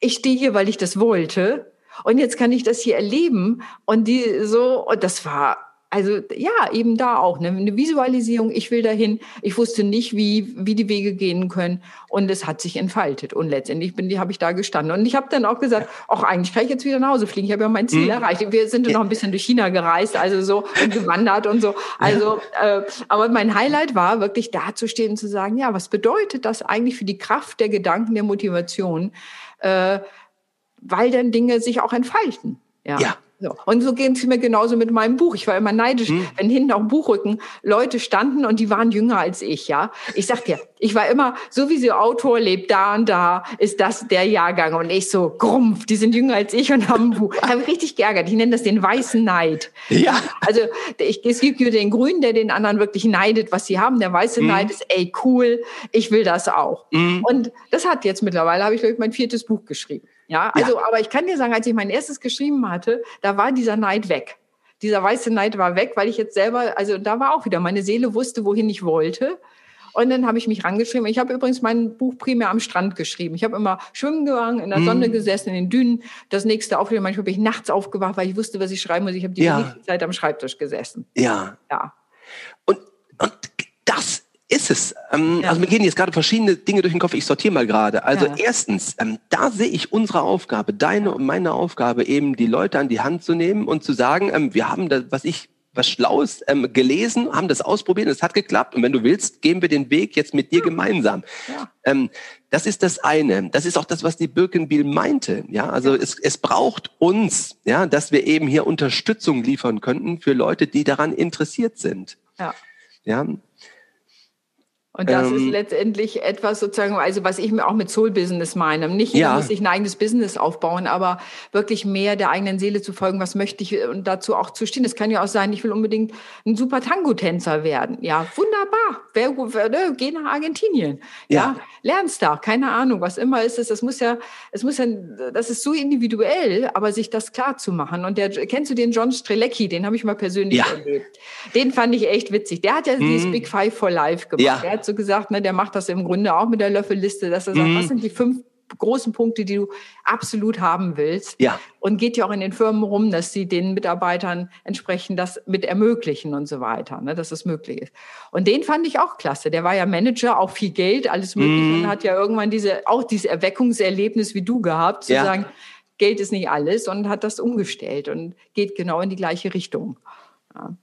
Ich stehe hier, weil ich das wollte und jetzt kann ich das hier erleben. Und die so, und das war also ja, eben da auch ne? eine Visualisierung. Ich will dahin. Ich wusste nicht, wie wie die Wege gehen können, und es hat sich entfaltet. Und letztendlich bin die habe ich da gestanden. Und ich habe dann auch gesagt, auch eigentlich kann ich jetzt wieder nach Hause fliegen. Ich habe ja mein Ziel mhm. erreicht. Wir sind ja noch ein bisschen durch China gereist, also so und gewandert und so. Also, äh, aber mein Highlight war wirklich da zu stehen und zu sagen, ja, was bedeutet das eigentlich für die Kraft der Gedanken, der Motivation? Äh, weil dann Dinge sich auch entfalten. Ja. ja. So. Und so gehen es mir genauso mit meinem Buch. Ich war immer neidisch, hm. wenn hinten auf dem Buchrücken Leute standen und die waren jünger als ich, ja. Ich sag dir, ich war immer, so wie sie Autor lebt, da und da ist das der Jahrgang. Und ich so, grumpf, die sind jünger als ich und haben ein Buch. Ich habe mich richtig geärgert. Ich nenne das den weißen Neid. Ja. Also ich, es gibt den Grünen, der den anderen wirklich neidet, was sie haben. Der weiße hm. Neid ist, ey, cool, ich will das auch. Hm. Und das hat jetzt mittlerweile, habe ich, glaube ich, mein viertes Buch geschrieben. Ja, also, ja. aber ich kann dir sagen, als ich mein erstes geschrieben hatte, da war dieser Neid weg. Dieser weiße Neid war weg, weil ich jetzt selber, also da war auch wieder, meine Seele wusste, wohin ich wollte. Und dann habe ich mich rangeschrieben. Ich habe übrigens mein Buch primär am Strand geschrieben. Ich habe immer schwimmen gegangen, in der Sonne mm. gesessen, in den Dünen. Das nächste Aufleben, manchmal bin ich nachts aufgewacht, weil ich wusste, was ich schreiben muss. Ich habe die ja. Zeit am Schreibtisch gesessen. Ja. Ja. Und, und das ist es. Ähm, ja. Also mir gehen jetzt gerade verschiedene Dinge durch den Kopf. Ich sortiere mal gerade. Also ja. erstens, ähm, da sehe ich unsere Aufgabe, deine und meine Aufgabe, eben die Leute an die Hand zu nehmen und zu sagen, ähm, wir haben da, was ich was Schlaues ähm, gelesen, haben das ausprobiert, es hat geklappt. Und wenn du willst, gehen wir den Weg jetzt mit dir gemeinsam. Ja. Ähm, das ist das eine. Das ist auch das, was die Birkenbiel meinte. Ja, also ja. Es, es braucht uns, ja, dass wir eben hier Unterstützung liefern könnten für Leute, die daran interessiert sind. Ja. Ja, und das ähm, ist letztendlich etwas sozusagen, also was ich mir auch mit Soul Business meine. Nicht jeder ja. muss sich ein eigenes Business aufbauen, aber wirklich mehr der eigenen Seele zu folgen. Was möchte ich und dazu auch zu stehen? Es kann ja auch sein, ich will unbedingt ein super Tango-Tänzer werden. Ja, wunderbar. Wer, wer, ne, geh nach Argentinien. Ja. ja, lernst da. Keine Ahnung, was immer ist es. Das muss ja, es muss ja, das ist so individuell, aber sich das klar zu machen. Und der, kennst du den John Strelecki? Den habe ich mal persönlich ja. erlebt. Den fand ich echt witzig. Der hat ja mm. dieses Big Five for Life gemacht. Ja so gesagt, ne, der macht das im Grunde auch mit der Löffelliste, dass er sagt, mhm. was sind die fünf großen Punkte, die du absolut haben willst. Ja. Und geht ja auch in den Firmen rum, dass sie den Mitarbeitern entsprechend das mit ermöglichen und so weiter, ne, dass es möglich ist. Und den fand ich auch klasse. Der war ja Manager, auch viel Geld, alles mögliche mm. und hat ja irgendwann diese, auch dieses Erweckungserlebnis wie du gehabt, zu ja. sagen, Geld ist nicht alles und hat das umgestellt und geht genau in die gleiche Richtung. Ja.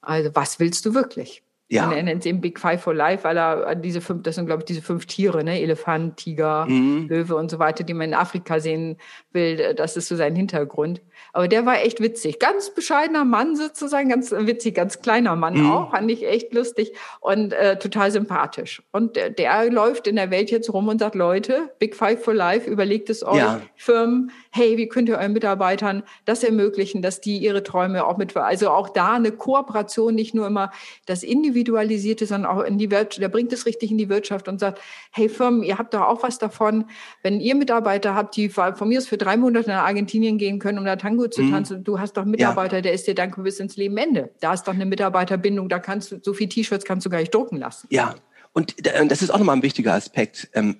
Also was willst du wirklich? Ja. Und er nennt es eben Big Five for Life, weil er diese fünf, das sind, glaube ich, diese fünf Tiere, ne? Elefant, Tiger, mhm. Löwe und so weiter, die man in Afrika sehen will. Das ist so sein Hintergrund. Aber der war echt witzig. Ganz bescheidener Mann sozusagen, ganz witzig, ganz kleiner Mann mhm. auch. Fand ich echt lustig und äh, total sympathisch. Und der, der, läuft in der Welt jetzt rum und sagt, Leute, Big Five for Life, überlegt es euch, ja. Firmen, hey, wie könnt ihr euren Mitarbeitern das ermöglichen, dass die ihre Träume auch mit, also auch da eine Kooperation, nicht nur immer das Individualisierte, sondern auch in die Wirtschaft, der bringt es richtig in die Wirtschaft und sagt, hey Firmen, ihr habt doch auch was davon, wenn ihr Mitarbeiter habt, die von mir aus für drei Monate nach Argentinien gehen können, um da Tango zu mhm. tanzen, du hast doch einen Mitarbeiter, ja. der ist dir danke bis ins Leben Ende. Da ist doch eine Mitarbeiterbindung, da kannst du, so viel T-Shirts kannst du gar nicht drucken lassen. Ja, und das ist auch nochmal ein wichtiger Aspekt. Ähm,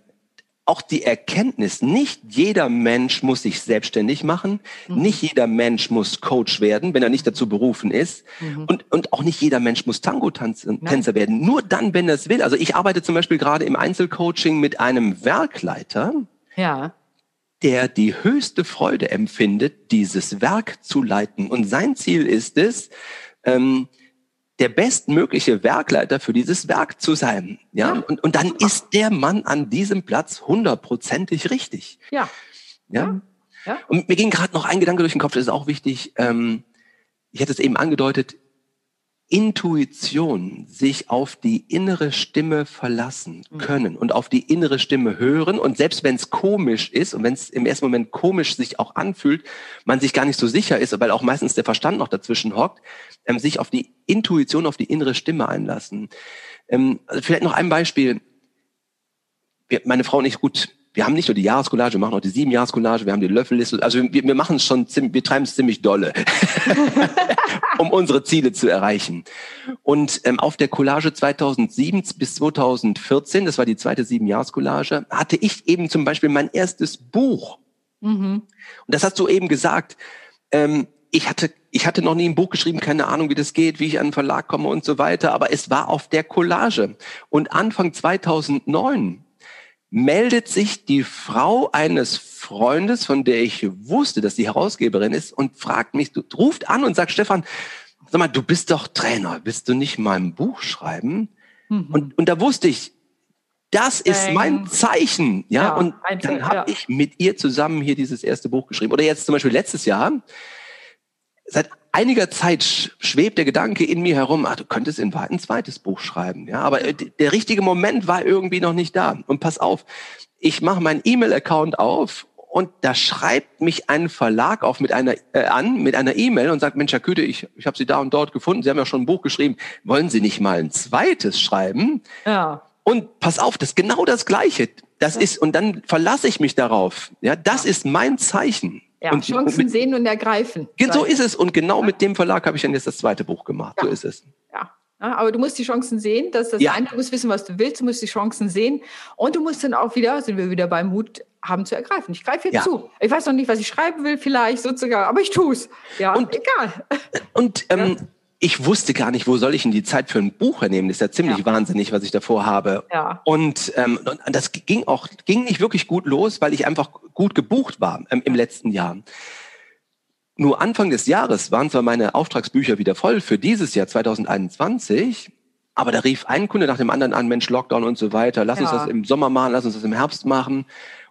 auch die Erkenntnis, nicht jeder Mensch muss sich selbstständig machen, mhm. nicht jeder Mensch muss Coach werden, wenn er nicht dazu berufen ist mhm. und, und auch nicht jeder Mensch muss Tango-Tänzer werden, nur dann, wenn er es will. Also ich arbeite zum Beispiel gerade im Einzelcoaching mit einem Werkleiter, ja. der die höchste Freude empfindet, dieses Werk zu leiten. Und sein Ziel ist es, ähm, der bestmögliche Werkleiter für dieses Werk zu sein. Ja, ja. Und, und dann ist der Mann an diesem Platz hundertprozentig richtig. Ja. Ja. ja. Und mir ging gerade noch ein Gedanke durch den Kopf, das ist auch wichtig. Ähm, ich hatte es eben angedeutet, Intuition, sich auf die innere Stimme verlassen mhm. können und auf die innere Stimme hören. Und selbst wenn es komisch ist und wenn es im ersten Moment komisch sich auch anfühlt, man sich gar nicht so sicher ist, weil auch meistens der Verstand noch dazwischen hockt, ähm, sich auf die Intuition, auf die innere Stimme einlassen. Ähm, also vielleicht noch ein Beispiel. Meine Frau und ich, gut, wir haben nicht nur die Jahrescollage, wir machen auch die sieben Jahrescollage, wir haben die Löffelliste. Also wir, wir machen es schon, wir treiben es ziemlich dolle, um unsere Ziele zu erreichen. Und ähm, auf der Collage 2007 bis 2014, das war die zweite sieben Jahrescollage, hatte ich eben zum Beispiel mein erstes Buch. Mhm. Und das hast du eben gesagt. Ähm, ich hatte, ich hatte noch nie ein Buch geschrieben, keine Ahnung, wie das geht, wie ich an einen Verlag komme und so weiter, aber es war auf der Collage. Und Anfang 2009 meldet sich die Frau eines Freundes, von der ich wusste, dass die Herausgeberin ist, und fragt mich, ruft an und sagt, Stefan, sag mal, du bist doch Trainer, willst du nicht mal ein Buch schreiben? Mhm. Und, und da wusste ich, das ist mein Zeichen, ja. ja und dann habe ja. ich mit ihr zusammen hier dieses erste Buch geschrieben. Oder jetzt zum Beispiel letztes Jahr. Seit einiger Zeit schwebt der Gedanke in mir herum, ach, du könntest in Wahrheit ein zweites Buch schreiben. Ja, aber äh, der richtige Moment war irgendwie noch nicht da. Und pass auf, ich mache meinen E-Mail-Account auf und da schreibt mich ein Verlag auf mit einer äh, an mit einer E-Mail und sagt Mensch Herr Küte, ich, ich habe Sie da und dort gefunden. Sie haben ja schon ein Buch geschrieben. Wollen Sie nicht mal ein zweites schreiben? Ja. Und pass auf, das ist genau das Gleiche. Das ja. ist und dann verlasse ich mich darauf. Ja, das ja. ist mein Zeichen. Ja, und, Chancen mit, sehen und ergreifen. So ist es. Und genau ja. mit dem Verlag habe ich dann jetzt das zweite Buch gemacht. Ja. So ist es. Ja. ja. Aber du musst die Chancen sehen. Das ist das ja. eine. Du musst wissen, was du willst. Du musst die Chancen sehen. Und du musst dann auch wieder, sind wir wieder beim Mut haben zu ergreifen. Ich greife jetzt zu. Ich weiß noch nicht, was ich schreiben will, vielleicht sozusagen, aber ich tue es. Ja, und, egal. Und ähm, ich wusste gar nicht, wo soll ich denn die Zeit für ein Buch hernehmen. Das ist ja ziemlich ja. wahnsinnig, was ich davor habe. Ja. Und, ähm, und das ging auch, ging nicht wirklich gut los, weil ich einfach gut gebucht war ähm, im letzten Jahr. Nur Anfang des Jahres waren zwar meine Auftragsbücher wieder voll für dieses Jahr 2021, aber da rief ein Kunde nach dem anderen an, Mensch, Lockdown und so weiter, lass ja. uns das im Sommer machen, lass uns das im Herbst machen.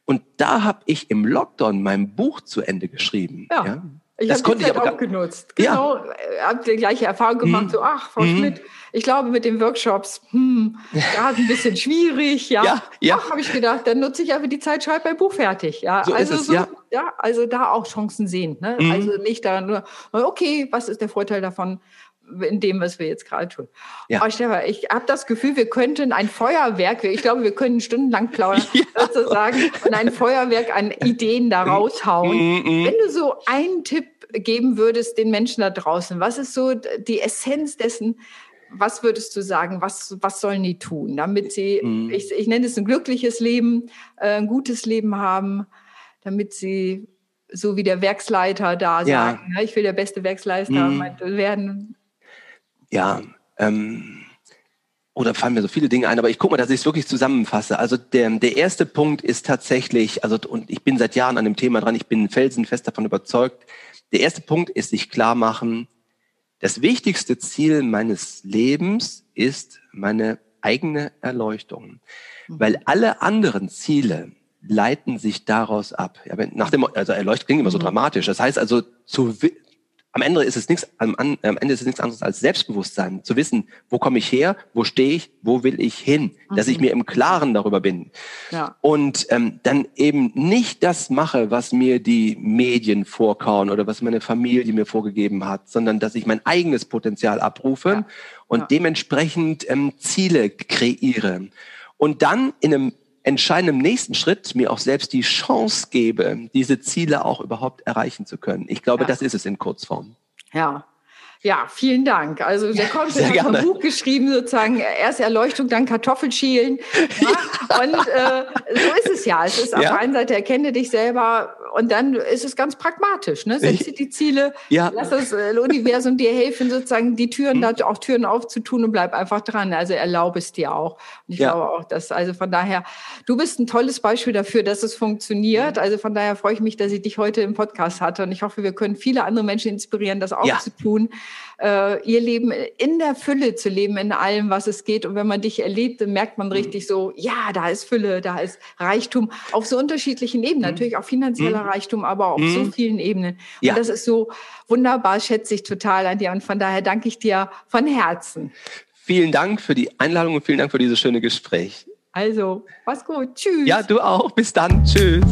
Und da habe ich im Lockdown mein Buch zu Ende geschrieben. Ja. ja. Ich habe die Zeit aber auch genutzt. Genau, ja. Äh, habe die gleiche Erfahrung gemacht. Hm. So, ach, Frau hm. Schmidt, ich glaube mit den Workshops, hm, gerade ein bisschen schwierig. Ja, ja, ja. habe ich gedacht, dann nutze ich einfach die Zeit, schreibe mein Buch fertig. Ja, so also es, so, ja. ja. Also da auch Chancen sehen. Ne? Mhm. Also nicht da nur, okay, was ist der Vorteil davon? In dem, was wir jetzt gerade tun. Ja. Oh, Stefan, ich habe das Gefühl, wir könnten ein Feuerwerk, ich glaube, wir können stundenlang plaudern, ja. sozusagen, und ein Feuerwerk an Ideen da raushauen. Mm -mm. Wenn du so einen Tipp geben würdest den Menschen da draußen, was ist so die Essenz dessen, was würdest du sagen, was, was sollen die tun, damit sie, mm. ich, ich nenne es ein glückliches Leben, äh, ein gutes Leben haben, damit sie so wie der Werksleiter da ja. sagen, ne, ich will der beste Werksleiter werden, ja, ähm, oder fallen mir so viele Dinge ein, aber ich gucke mal, dass ich es wirklich zusammenfasse. Also der, der erste Punkt ist tatsächlich, also und ich bin seit Jahren an dem Thema dran, ich bin felsenfest davon überzeugt. Der erste Punkt ist sich klar machen, das wichtigste Ziel meines Lebens ist meine eigene Erleuchtung, mhm. weil alle anderen Ziele leiten sich daraus ab. Ja, wenn, nach dem, also Erleuchtung klingt immer so mhm. dramatisch. Das heißt also, zu, am Ende ist es nichts, am, am Ende ist es nichts anderes als Selbstbewusstsein. Zu wissen, wo komme ich her, wo stehe ich, wo will ich hin, mhm. dass ich mhm. mir im Klaren darüber bin. Ja. Und ähm, dann eben nicht das mache, was mir die Medien vorkauen oder was meine Familie mir vorgegeben hat, sondern dass ich mein eigenes Potenzial abrufe ja. und ja. dementsprechend ähm, Ziele kreiere. Und dann in einem entscheidend im nächsten Schritt mir auch selbst die Chance gebe, diese Ziele auch überhaupt erreichen zu können. Ich glaube, ja. das ist es in Kurzform. Ja, ja, vielen Dank. Also der Konsul hat ein Buch geschrieben, sozusagen erst Erleuchtung, dann Kartoffelschälen. Ja? Und äh, so ist es ja. Es ist ja. auf der einen Seite erkenne dich selber und dann ist es ganz pragmatisch. Ne? Setze die Ziele, ja. lass das äh, Universum dir helfen, sozusagen die Türen, mhm. da auch Türen aufzutun und bleib einfach dran. Also erlaube es dir auch. Und ich ja. glaube auch, dass, also von daher, du bist ein tolles Beispiel dafür, dass es funktioniert. Also von daher freue ich mich, dass ich dich heute im Podcast hatte und ich hoffe, wir können viele andere Menschen inspirieren, das auch ja. zu tun äh, ihr Leben in der Fülle zu leben, in allem, was es geht. Und wenn man dich erlebt, dann merkt man richtig so, ja, da ist Fülle, da ist Reichtum auf so unterschiedlichen Ebenen. Mhm. Natürlich auch finanzieller mhm. Reichtum, aber auf mhm. so vielen Ebenen. Ja. Und das ist so wunderbar, schätze ich total an dir. Und von daher danke ich dir von Herzen. Vielen Dank für die Einladung und vielen Dank für dieses schöne Gespräch. Also, mach's gut. Tschüss. Ja, du auch. Bis dann. Tschüss.